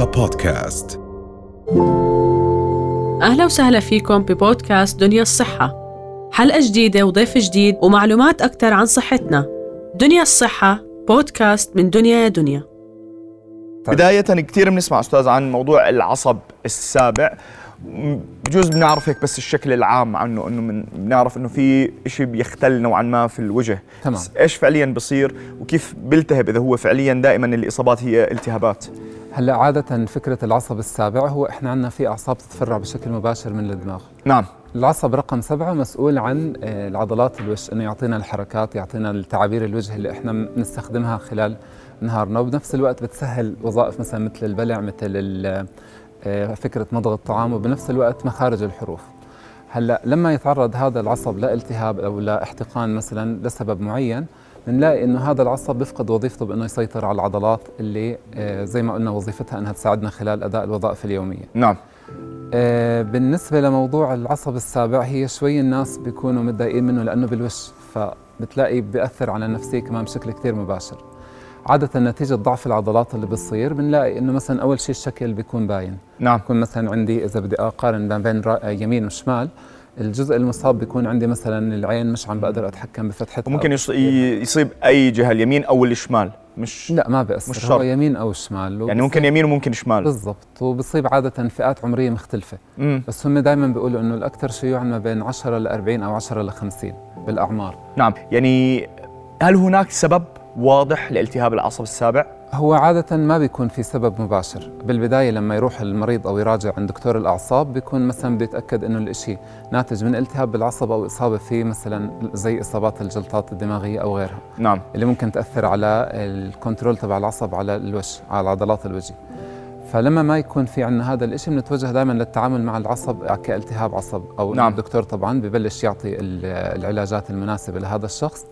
رؤيا بودكاست. أهلا وسهلا فيكم ببودكاست دنيا الصحة. حلقة جديدة وضيف جديد ومعلومات أكثر عن صحتنا. دنيا الصحة بودكاست من دنيا يا دنيا. بداية كثير بنسمع أستاذ عن موضوع العصب السابع. بجوز بنعرف هيك بس الشكل العام عنه إنه من بنعرف إنه في شيء بيختل نوعا ما في الوجه تمام. بس إيش فعليا بصير وكيف بيلتهب إذا هو فعليا دائما الإصابات هي التهابات هلأ عادة فكرة العصب السابع هو إحنا عندنا في أعصاب تتفرع بشكل مباشر من الدماغ. نعم العصب رقم سبعة مسؤول عن آه، العضلات الوجه إنه يعطينا الحركات يعطينا التعابير الوجه اللي إحنا بنستخدمها خلال نهارنا وبنفس الوقت بتسهل وظائف مثلا مثل البلع مثل آه، فكرة مضغ الطعام وبنفس الوقت مخارج الحروف. هلأ لما يتعرض هذا العصب لالتهاب أو لإحتقان مثلا لسبب معين بنلاقي إنه هذا العصب بيفقد وظيفته بإنه يسيطر على العضلات اللي آه، زي ما قلنا وظيفتها إنها تساعدنا خلال أداء الوظائف اليومية. نعم آه، بالنسبة لموضوع العصب السابع هي شوي الناس بيكونوا متضايقين منه لأنه بالوش فبتلاقي بيأثر على النفسية كمان بشكل كثير مباشر. عادة نتيجة ضعف العضلات اللي بتصير بنلاقي إنه مثلا أول شيء الشكل بيكون باين، نعم. بكون مثلا عندي إذا بدي أقارن ما بين يمين وشمال الجزء المصاب بيكون عندي مثلا العين مش عم بقدر أتحكم بفتحتها ي- يصيب أي جهة اليمين أو الشمال مش لا ما بيأثر. مش شرط. هو يمين أو شمال. يعني ممكن يمين وممكن شمال. بالضبط. وبصيب عادة فئات عمرية مختلفة. مم. بس هم دائما بيقولوا إنه الأكثر شيوعا ما بين 10 ل 40 أو 10 ل 50 بالأعمار. نعم. يعني هل هناك سبب واضح لالتهاب العصب السابع؟ هو عادة ما بيكون في سبب مباشر. بالبداية لما يروح المريض أو يراجع عند دكتور الأعصاب بيكون مثلا بده يتأكد أنه الإشي ناتج من التهاب بالعصب أو إصابة فيه مثلا زي إصابات الجلطات الدماغية أو غيرها. نعم. اللي ممكن تأثر على الكنترول تبع العصب على الوجه على عضلات الوجه. فلما ما يكون في عندنا هذا الإشي بنتوجه دائما للتعامل مع العصب كالتهاب عصب. أو نعم. الدكتور طبعا ببلش يعطي ال- العلاجات المناسبة لهذا الشخص.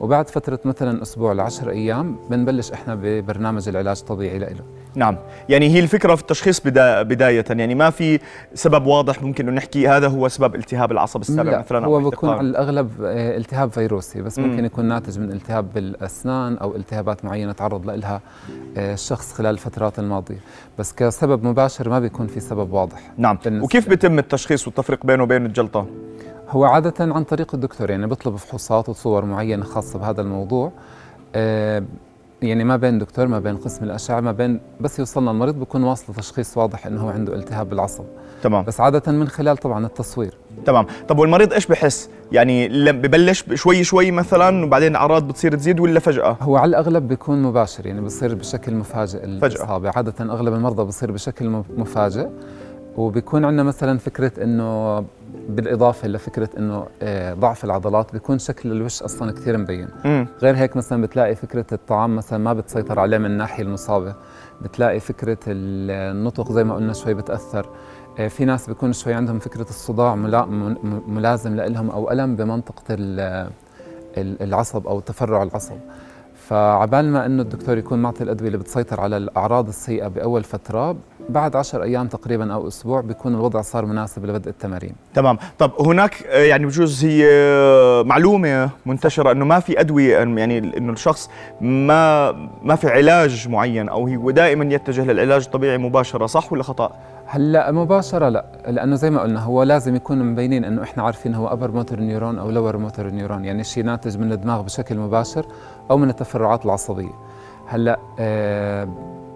وبعد فترة مثلا أسبوع لعشر أيام بنبلش إحنا ببرنامج العلاج الطبيعي له نعم. يعني هي الفكرة في التشخيص بدا بداية. يعني ما في سبب واضح ممكن إنه نحكي هذا هو سبب التهاب العصب السابع لا مثلا هو بيكون. على الأغلب آه، التهاب فيروسي بس مم. ممكن يكون ناتج من التهاب بالأسنان أو التهابات معينة تعرض لها آه، الشخص خلال الفترات الماضية. بس كسبب مباشر ما بيكون في سبب واضح نعم. وكيف بيتم التشخيص والتفريق بينه وبين الجلطة؟ هو عادة عن طريق الدكتور يعني بيطلب فحوصات وصور معينة خاصة بهذا الموضوع. آه، يعني ما بين دكتور ما بين قسم الأشعة ما بين بس يوصلنا المريض بيكون واصل تشخيص واضح إنه هو عنده التهاب بالعصب. تمام. بس عادة من خلال طبعا التصوير. تمام. طب والمريض إيش بحس؟ يعني ببلش شوي شوي مثلا وبعدين الاعراض بتصير تزيد ولا فجأة؟ هو على الأغلب بيكون مباشر يعني بصير بشكل مفاجئ فجأة. الإصابة. عادة أغلب المرضى بصير بشكل مفاجئ. وبيكون عندنا مثلا فكرة إنه بالإضافة لفكرة إنه آه، ضعف العضلات بيكون شكل الوش أصلا كثير مبين. غير هيك مثلا بتلاقي فكرة الطعام مثلا ما بتسيطر عليه من الناحية المصابة. بتلاقي فكرة ال- النطق زي ما قلنا شوي بتأثر. آه، في ناس بيكون شوي عندهم فكرة الصداع ملازم لهم أو ألم بمنطقة ال- ال- العصب أو تفرع العصب. فعبال ما إنه الدكتور يكون معطي الأدوية اللي بتسيطر على الأعراض السيئة بأول فترة بعد عشر أيام تقريبا أو أسبوع بيكون الوضع صار مناسب لبدء التمارين. تمام. طب هناك آه، يعني بجوز هي آه، معلومة منتشرة إنه ما في أدوية إن- يعني إنه الشخص ما ما في علاج معين أو هو دائما يتجه للعلاج الطبيعي مباشرة صح ولا خطأ؟ هلأ مباشرة لا لأنه زي ما قلنا هو لازم يكون مبينين إنه إحنا عارفين هو upper motor neuron أو lower motor neuron يعني شيء ناتج من الدماغ بشكل مباشر أو من التفرعات العصبية. هلأ آه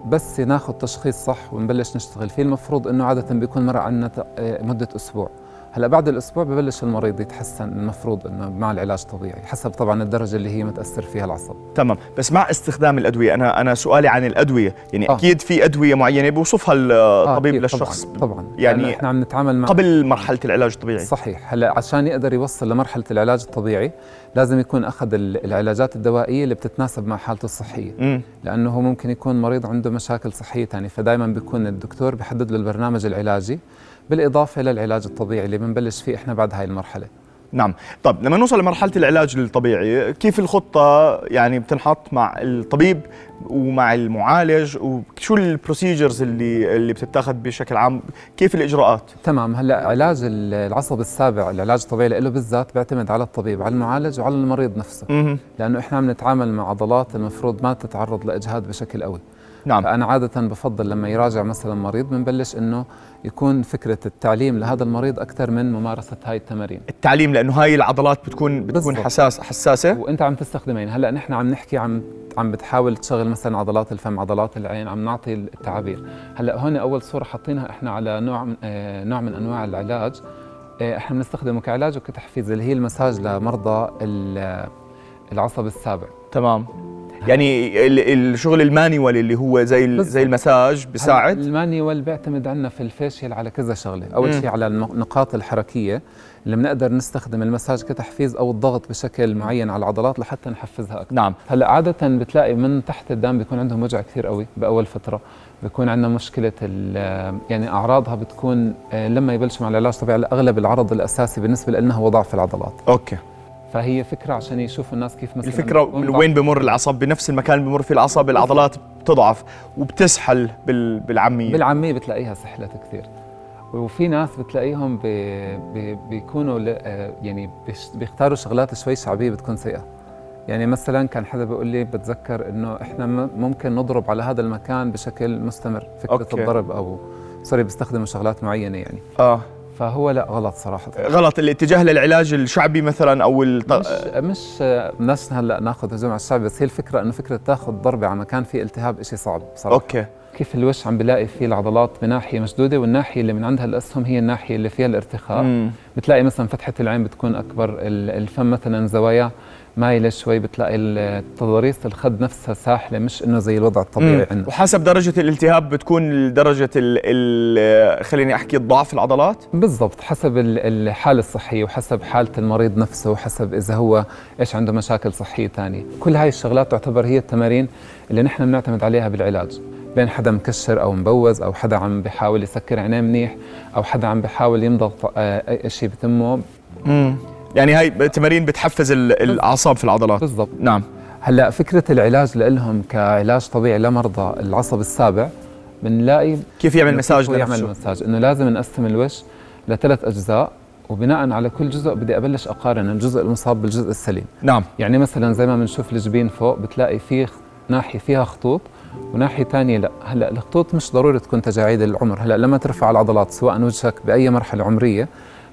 بس ناخذ تشخيص صح ونبلش نشتغل. فيه المفروض إنه عادة بيكون مر عنا آه، مدة أسبوع. هلا بعد الأسبوع ببلش المريض يتحسن المفروض إنه مع العلاج الطبيعي حسب طبعا الدرجة اللي هي متأثر فيها العصب. تمام بس مع استخدام الأدوية أنا أنا سؤالي عن الأدوية يعني آه. أكيد في أدوية معينة بيوصفها الطبيب أكيد للشخص؟ طبعا, طبعا. يعني يعني إحنا عم نتعامل مع قبل مرحلة العلاج الطبيعي؟ صحيح. هلا عشان يقدر يوصل لمرحلة العلاج الطبيعي لازم يكون أخذ ال- العلاجات الدوائية اللي بتتناسب مع حالته الصحية. امم لأنه هو ممكن يكون مريض عنده مشاكل صحية ثانية فدائما بيكون الدكتور بحدد له البرنامج العلاجي. بالإضافة للعلاج الطبيعي اللي بنبلش فيه إحنا بعد هاي المرحلة. نعم. طب لما نوصل لمرحلة العلاج الطبيعي كيف الخطة يعني بتنحط مع الطبيب ومع المعالج؟ وشو البروسيجرز اللي اللي بتتاخذ بشكل عام؟ كيف الإجراءات؟ تمام. هلأ علاج ال- العصب السابع العلاج الطبيعي له بالذات بيعتمد على الطبيب على المعالج وعلى المريض نفسه. لأنه إحنا عم نتعامل مع عضلات المفروض ما تتعرض لإجهاد بشكل قوي. نعم. فأنا عادة بفضل لما يراجع مثلا مريض بنبلش إنه يكون فكرة التعليم لهذا المريض أكثر من ممارسة هاي التمارين. التعليم لأنه هاي العضلات بتكون بتكون بالضبط. حساس حساسة. وأنت عم تستخدمين. هلأ نحن عم نحكي عم عم بتحاول تشغل مثلا عضلات الفم عضلات العين عم نعطي التعابير. هلأ هون أول صورة حاطينها إحنا على نوع من آه نوع من أنواع العلاج. آه إحنا بنستخدمه كعلاج وكتحفيز اللي هي المساج لمرضى ال- العصب السابع. تمام. يعني ال- الشغل ال manual اللي هو زي. زي المساج بيساعد؟ ال manual بيعتمد عنا في ال facial على كذا شغلة. أول. شيء على النقاط الحركية. اللي بنقدر نستخدم المساج كتحفيز أو الضغط بشكل معين على العضلات لحتى نحفزها أكثر. نعم. هلا عادة بتلاقي من تحت الدم بيكون عندهم وجع كثير قوي بأول فترة. بيكون عندنا مشكلة ال- يعني أعراضها بتكون آه، لما يبلشوا مع العلاج طبعا أغلب العرض الأساسي بالنسبة لنا هو ضعف العضلات. okay. فهي فكرة عشان يشوفوا الناس كيف مثلا الفكرة من وين بمر العصب بنفس المكان بمر فيه العصب العضلات بتضعف وبتسحل بال- بالعامية. بالعامية بتلاقيها سحلت كثير. وفي ناس بتلاقيهم بي بي بيكونوا آه، يعني بيختاروا شغلات شوي شعبية بتكون سيئة. يعني مثلا كان حدا بيقول لي بتذكر إنه إحنا ممكن نضرب على هذا المكان بشكل مستمر فكرة okay. الضرب أو sorry بيستخدموا شغلات معينة يعني. آه. فهو لا غلط صراحة. غلط الاتجاه للعلاج الشعبي مثلا أو الط... مش مش بدناش هلأ ناخذ هجوم على الشعب بس هي الفكرة إنه فكرة تاخذ ضربة على مكان فيه التهاب شيء صعب بصراحة أوكي. كيف الوش عم بلاقي فيه العضلات بناحية مشدودة والناحية اللي من عندها الأسهم هي الناحية اللي فيها الارتخاء. مم. بتلاقي مثلا فتحة العين بتكون أكبر ال- الفم مثلا زوايا. مايله شوي بتلاقي تضاريس الخد نفسها ساحلة مش إنه زي الوضع الطبيعي. عندنا. وحسب درجة الالتهاب بتكون درجة ال... ال... خليني أحكي ضعف العضلات؟ بالضبط حسب ال- الحالة الصحية وحسب حالة المريض نفسه وحسب إذا هو إيش عنده مشاكل صحية ثانية كل هاي الشغلات تعتبر هي التمارين اللي نحن بنعتمد عليها بالعلاج. بين حدا مكشر أو مبوز أو حدا عم بيحاول يسكر عينيه منيح أو حدا عم بيحاول يمضغ آه، شيء بتمه. يعني هاي تمارين بتحفز ال- الأعصاب في العضلات. بالضبط. نعم. هلا فكرة العلاج لهم كعلاج طبيعي لمرضى العصب السابع بنلاقي كيف يعمل مساج كيف يعمل مساج؟ إنه لازم نقسم الوش لثلاث أجزاء وبناء على كل جزء بدي أبلش أقارن الجزء المصاب بالجزء السليم. نعم. يعني مثلا زي ما بنشوف الجبين فوق بتلاقي في ناحية فيها خطوط وناحية ثانية لا. هلا الخطوط مش ضروري تكون تجاعيد العمر. هلا لما ترفع العضلات سواء وجهك بأي مرحلة عمرية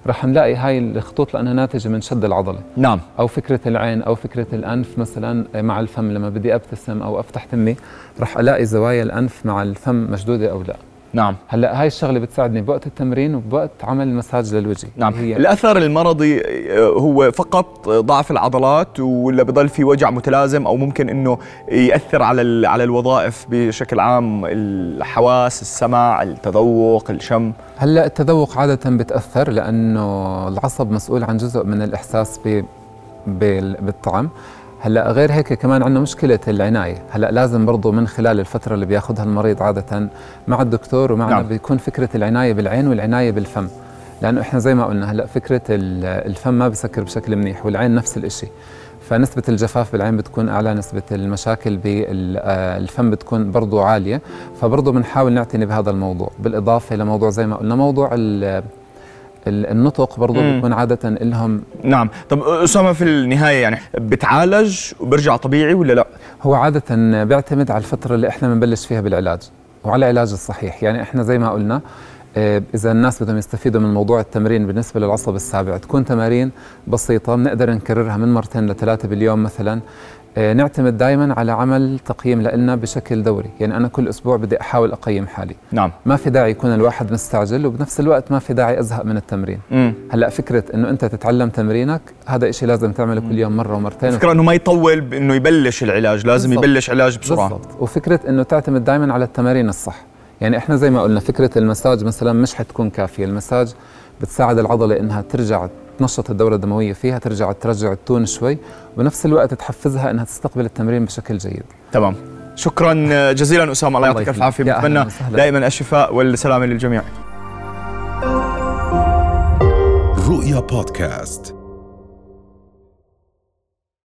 رح نلاقي هاي الخطوط لأنها ناتجة من شد العضلة. نعم. أو فكرة العين أو فكرة الأنف مثلا مع الفم لما بدي أبتسم أو أفتح تمي رح ألاقي زوايا الأنف مع الفم مشدودة أو لا. نعم. هلا هاي الشغلة بتساعدني بوقت التمرين وبوقت عمل مساج للوجه. نعم. هي الأثر المرضي آه، هو فقط ضعف العضلات ولا بضل في وجع متلازم أو ممكن إنه يأثر على على الوظائف بشكل عام؟ الحواس السمع التذوق الشم. هلا التذوق عادة بتأثر لأنه العصب مسؤول عن جزء من الإحساس بالطعم. هلا غير هيك كمان عندنا مشكلة العناية. هلا لازم برضه من خلال الفترة اللي بياخذها المريض عادة مع الدكتور ومعنا نعم. بيكون فكرة العناية بالعين والعناية بالفم. لأنه إحنا زي ما قلنا هلا فكرة ال- الفم ما بسكر بشكل منيح والعين نفس الشيء فنسبة الجفاف بالعين بتكون أعلى نسبة المشاكل بالفم بتكون برضو عالية. فبرضو بنحاول نعتني بهذا الموضوع. بالإضافة لموضوع زي ما قلنا موضوع النطق برضو مم. بيكون عادة لهم نعم. طب أسامة في النهاية يعني بتعالج وبرجع طبيعي ولا لا؟ هو عادة بيعتمد على الفترة اللي إحنا بنبلش فيها بالعلاج وعلى العلاج الصحيح. يعني إحنا زي ما قلنا آه، إذا الناس بدهم يستفيدوا من موضوع التمرين بالنسبة للعصب السابع تكون تمارين بسيطة بنقدر نكررها من مرتين لثلاثة باليوم مثلا. نعتمد دائما على عمل تقييم لنا بشكل دوري. يعني أنا كل أسبوع بدي أحاول أقيم حالي. نعم. ما في داعي يكون الواحد مستعجل وبنفس الوقت ما في داعي أزهق من التمرين. امم هلأ فكرة إنه أنت تتعلم تمرينك هذا إشي لازم تعمله كل يوم مرة ومرتين. الفكرة إنه ما يطول بانه يبلش العلاج لازم بالضبط. يبلش علاج بسرعة. بالضبط. وفكرة إنه تعتمد دائما على التمارين الصح. يعني إحنا زي ما قلنا فكرة المساج مثلا مش حتكون كافية. المساج بتساعد العضلة إنها ترجع تنشط الدوره الدموية فيها ترجع ترجع التون شوي وبنفس الوقت تحفزها إنها تستقبل التمرين بشكل جيد. تمام. شكرا جزيلا أسامة. الله يعطيك الف. عافيه بتمنى. دائما الشفاء والسلامه للجميع. رؤيا بودكاست.